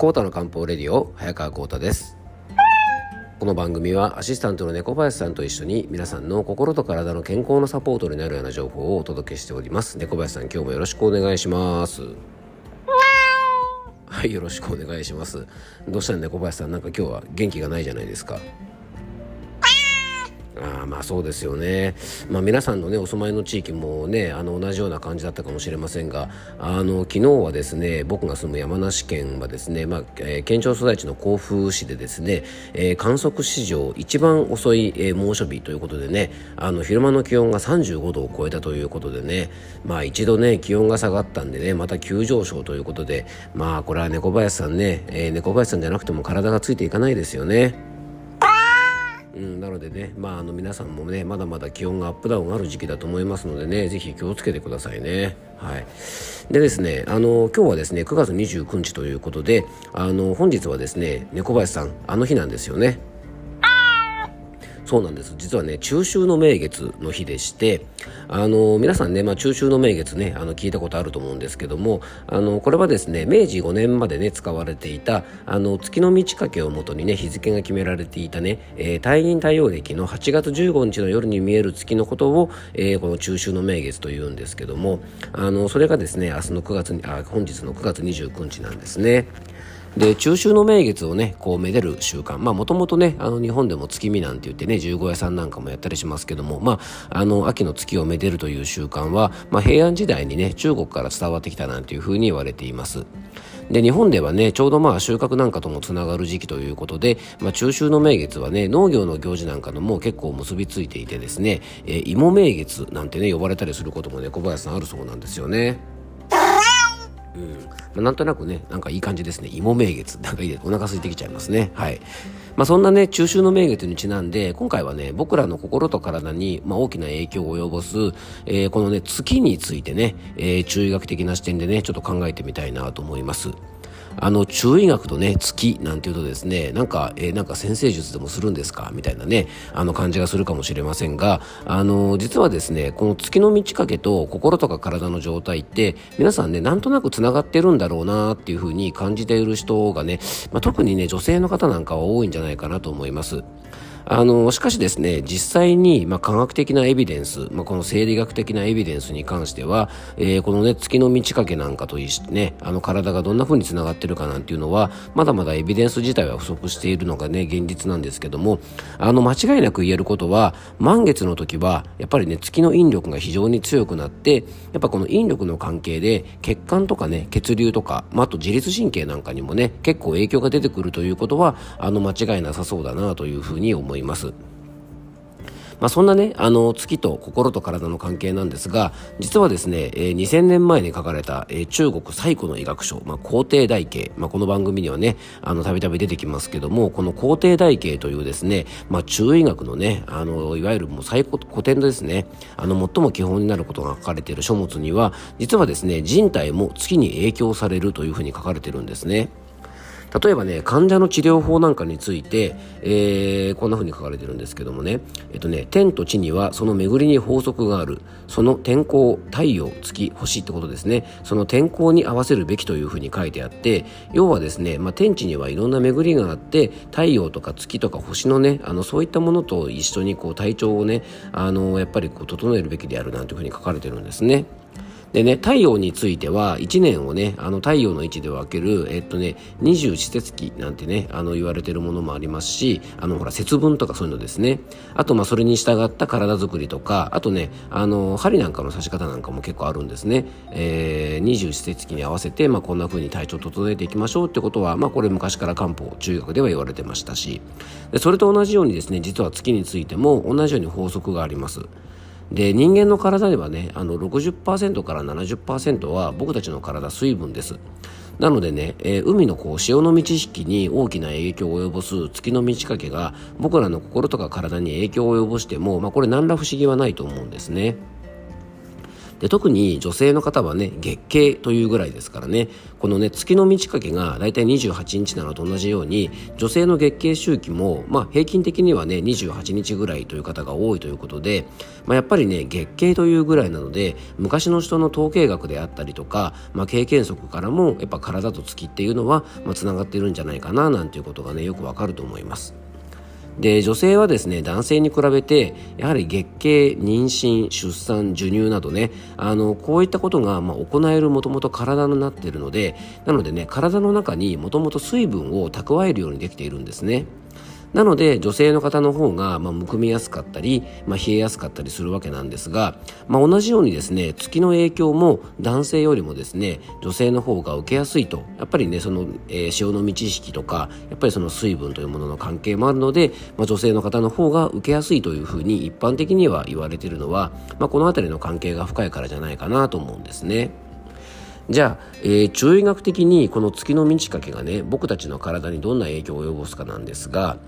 コータの漢方レディオ早川コータです。この番組はアシスタントの猫林さんと一緒に皆さんの心と体の健康のサポートになるような情報をお届けしております。猫林さん今日もよろしくお願いします。はいよろしくお願いします。どうしたら猫林さん？なんか今日は元気がないじゃないですか。あまあそうですよね、まあ、皆さんの、ね、お住まいの地域も、ね、あの同じような感じだったかもしれませんがあの昨日はですね僕が住む山梨県はですね、まあえー、県庁所在地の甲府市でですね、えー、観測史上一番遅い、えー、猛暑日ということでねあの昼間の気温が35度を超えたということでね、まあ、一度ね気温が下がったんでねまた急上昇ということでまあこれは猫林さんね、えー、猫林さんじゃなくても体がついていかないですよね。うん、なのでね、まあ、あの皆さんもねまだまだ気温がアップダウンある時期だと思いますのでねぜひ気をつけてくださいね。はい、でですねあの今日はですね9月29日ということであの本日はですね猫林さんあの日なんですよね。そうなんです実はね中秋の名月の日でしてあの皆さんね、まあ、中秋の名月ねあの聞いたことあると思うんですけどもあのこれはですね明治5年までね使われていたあの月の満ち欠けをもとにね日付が決められていたね、えー、太陰太陽暦の8月15日の夜に見える月のことを、えー、この中秋の名月というんですけどもあのそれがですね明日の9月にあ本日の9月29日なんですね。で中秋の名月をねこうめでる習慣まあもともとねあの日本でも月見なんて言ってね十五夜さんなんかもやったりしますけどもまああの秋の月をめでるという習慣は、まあ、平安時代にね中国から伝わってきたなんていうふうに言われていますで日本ではねちょうどまあ収穫なんかともつながる時期ということで、まあ、中秋の名月はね農業の行事なんかのも結構結びついていてですね、えー、芋名月なんてね呼ばれたりすることもね小林さんあるそうなんですよね。うん。まあ、なんとなくねなんかいい感じですね。芋名月。なんかいいですお腹空いてきちゃいますね。はい。まあ、そんなね中秋の名月にちなんで今回はね僕らの心と体に、まあ、大きな影響を及ぼす、えー、このね月についてね、えー、中医学的な視点でねちょっと考えてみたいなと思います。あの中医学とね月なんていうとですねなんか、えー、なんか先生術でもするんですか？みたいなねあの感じがするかもしれませんがあの実はですねこの月の満ち欠けと心とか体の状態って皆さんねなんとなくつながってるんだろうなっていうふうに感じている人がね、まあ、特にね女性の方なんかは多いんじゃないかなと思います。あのしかしですね実際に、まあ、科学的なエビデンス、まあ、この生理学的なエビデンスに関しては、えー、このね月の満ち欠けなんかといいねあの体がどんな風につながってるかなんていうのはまだまだエビデンス自体は不足しているのがね現実なんですけどもあの間違いなく言えることは満月の時はやっぱりね月の引力が非常に強くなってやっぱこの引力の関係で血管とかね血流とか、まあ、あと自律神経なんかにもね結構影響が出てくるということはあの間違いなさそうだなというふうに思います。いまあ、そんなね、あの、月と心と体の関係なんですが、実はですね、えー、2000年前に書かれた、えー、中国最古の医学書、まあ、皇帝大慶、まあ、この番組にはね、あの、たびたび出てきますけども、この皇帝大慶というですね、まあ、中医学のね、あの、いわゆるもう最古古典ですね、あの、最も基本になることが書かれている書物には、実はですね、人体も月に影響されるというふうに書かれてるんですね。例えばね患者の治療法なんかについて、えー、こんな風に書かれてるんですけどもね。えっとね天と地にはその巡りに法則がある。その天候太陽月星ってことですね。その天候に合わせるべきという風に書いてあって要はですね、まあ、天地にはいろんな巡りがあって太陽とか月とか星のねあのそういったものと一緒にこう体調をねあのやっぱりこう整えるべきであるなんていう風に書かれてるんですね。でね、太陽については、1年をね、あの太陽の位置で分ける、えっとね、二十四節気なんてね、あの言われてるものもありますし、あのほら、節分とかそういうのですね。あと、まあ、それに従った体づくりとか、あとね、あの、針なんかの刺し方なんかも結構あるんですね。えー、二十四節気に合わせて、まあ、こんな風に体調を整えていきましょうってことは、まあ、これ昔から漢方、中学では言われてましたし、でそれと同じようにですね、実は月についても同じように法則があります。で人間の体ではねあの60%から70%は僕たちの体水分ですなのでね、えー、海のこう潮の満ち引きに大きな影響を及ぼす月の満ち欠けが僕らの心とか体に影響を及ぼしても、まあ、これ何ら不思議はないと思うんですね。で特に女性の方はね月経というぐらいですからねこのね月の満ち欠けがだいたい28日なのと同じように女性の月経周期も、まあ、平均的にはね28日ぐらいという方が多いということで、まあ、やっぱりね月経というぐらいなので昔の人の統計学であったりとか、まあ、経験則からもやっぱ体と月っていうのはつな、がっているんじゃないかななんていうことがねよくわかると思います。で女性はですね男性に比べてやはり月経妊娠出産授乳などねあのこういったことが、まあ、行えるもともと体になっているのでなのでね体の中にもともと水分を蓄えるようにできているんですね。なので女性の方の方が、まあ、むくみやすかったり、まあ、冷えやすかったりするわけなんですが、まあ、同じようにですね月の影響も男性よりもですね女性の方が受けやすいとやっぱりねその、えー、潮の満ち引きとかやっぱりその水分というものの関係もあるので、まあ、女性の方の方が受けやすいというふうに一般的には言われているのは、まあ、この辺りの関係が深いからじゃないかなと思うんですね。じゃあ、えー、中医学的にこの月の満ち欠けがね僕たちの体にどんな影響を及ぼすかなんですが、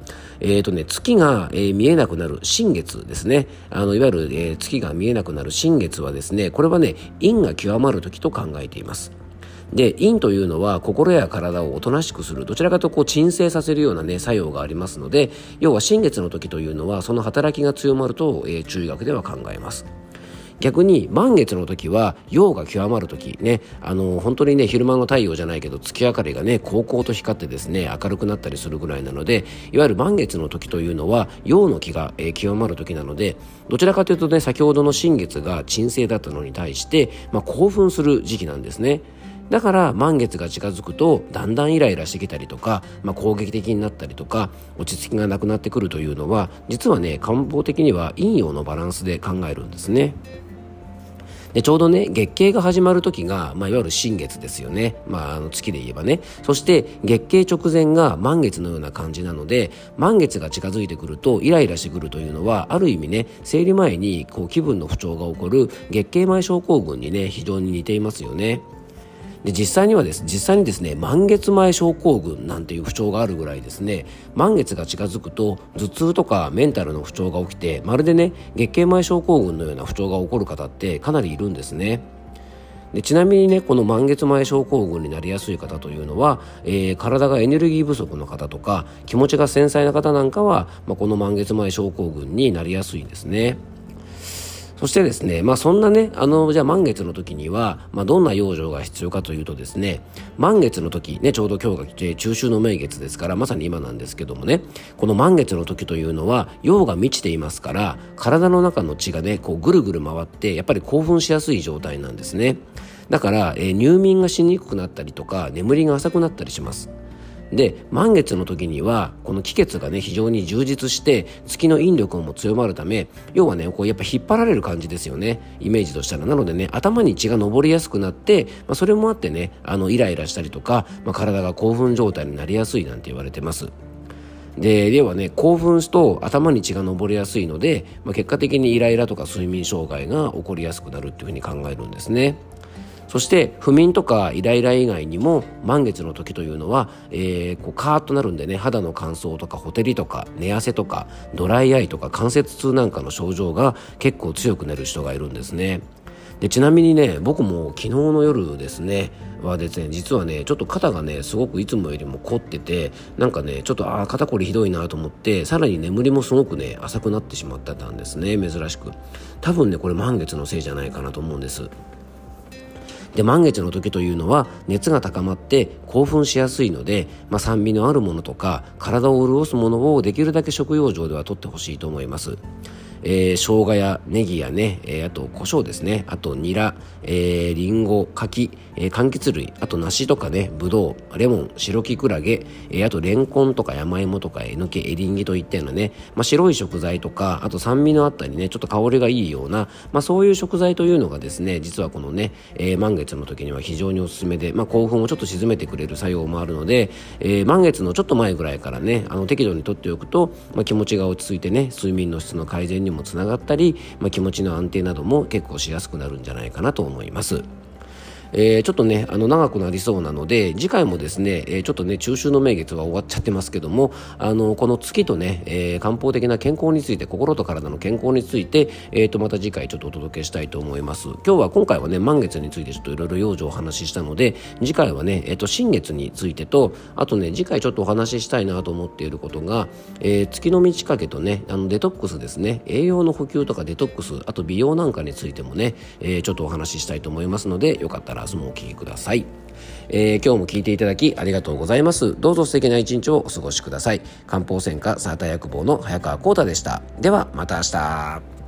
えーとね、月が、えー、見えなくなる新月ですねあのいわゆる、えー、月が見えなくなる新月はですねこれはね陰が極まる時と考えています。で陰というのは心や体をおとなしくするどちらかとこう鎮静させるような、ね、作用がありますので要は新月の時というのはその働きが強まると、えー、中医学では考えます。逆に満月の時は陽が極まる時ねあの本当にね昼間の太陽じゃないけど月明かりがね高々と光ってですね明るくなったりするぐらいなのでいわゆる満月の時というのは陽の気が、えー、極まる時なのでどちらかというとね先ほどの新月が鎮静だったのに対して、まあ、興奮する時期なんですね。だから満月が近づくとだんだんイライラしてきたりとか、まあ、攻撃的になったりとか落ち着きがなくなってくるというのは実はね漢方的には陰陽のバランスで考えるんですね。でちょうどね月経が始まる時が、まあ、いわゆる新月ですよね、まあ、あの月で言えばねそして月経直前が満月のような感じなので満月が近づいてくるとイライラしてくるというのはある意味ね生理前にこう気分の不調が起こる月経前症候群にね非常に似ていますよね。で実際にはです実際にですね満月前症候群なんていう不調があるぐらいですね満月が近づくと頭痛とかメンタルの不調が起きてまるでね月経前症候群のような不調が起こる方ってかなりいるんですね。でちなみにねこの満月前症候群になりやすい方というのは、えー、体がエネルギー不足の方とか気持ちが繊細な方なんかは、まあ、この満月前症候群になりやすいんですね。そしてですね、まあそんなね、あの、じゃあ満月の時には、まあどんな養生が必要かというとですね、満月の時、ね、ちょうど今日が来て中秋の名月ですから、まさに今なんですけどもね、この満月の時というのは、陽が満ちていますから、体の中の血がね、こうぐるぐる回って、やっぱり興奮しやすい状態なんですね。だから、えー、入眠がしにくくなったりとか、眠りが浅くなったりします。で満月の時にはこの気血がね非常に充実して月の引力も強まるため要はねこうやっぱ引っ張られる感じですよね。イメージとしたら。なのでね頭に血が上りやすくなって、まあ、それもあってねあのイライラしたりとか、まあ、体が興奮状態になりやすいなんて言われてます。でではね興奮すと頭に血が上りやすいので、まあ、結果的にイライラとか睡眠障害が起こりやすくなるっていうふうに考えるんですね。そして不眠とかイライラ以外にも満月の時というのは、えー、こうカーッとなるんでね肌の乾燥とかほてりとか寝汗とかドライアイとか関節痛なんかの症状が結構強くなる人がいるんですね。でちなみにね僕も昨日の夜ですねはですね実はねちょっと肩がねすごくいつもよりも凝っててなんかねちょっとああ肩こりひどいなと思ってさらに眠りもすごくね浅くなってしまってたんですね珍しく多分ねこれ満月のせいじゃないかなと思うんですで満月の時というのは熱が高まって興奮しやすいので、まあ、酸味のあるものとか体を潤すものをできるだけ食用上では取ってほしいと思います。えー、生姜やネギやね、えー、あと胡椒ですね。あとニラ、えー、リンゴ柿、えー、柑橘類あと梨とかねぶどうレモン白キクラゲ、えー、あとレンコンとか山芋とかえのきエリンギといったようなね、まあ、白い食材とかあと酸味のあったりねちょっと香りがいいような、まあ、そういう食材というのがですね実はこのね、えー、満月の時には非常におすすめで、まあ、興奮をちょっと鎮めてくれる作用もあるので、えー、満月のちょっと前ぐらいからねあの適度にとっておくと、まあ、気持ちが落ち着いてね睡眠の質の改善にもつながったり、まあ、気持ちの安定なども結構しやすくなるんじゃないかなと思います。えー、ちょっとねあの長くなりそうなので次回もですね、えー、ちょっとね中秋の名月は終わっちゃってますけどもあのこの月とね、えー、漢方的な健康について心と体の健康について、えー、とまた次回ちょっとお届けしたいと思います。今日は今回はね満月についてちょっといろいろ養生をお話ししたので次回はね、えー、と新月についてとあとね次回ちょっとお話ししたいなと思っていることが、えー、月の満ち欠けとねあのデトックスですね栄養の補給とかデトックスあと美容なんかについてもね、えー、ちょっとお話ししたいと思いますのでよかったら明日もお聴きください、えー、今日も聞いていただきありがとうございます。どうぞ素敵な一日をお過ごしください。漢方専科サーター薬房の早川浩太でした。ではまた明日。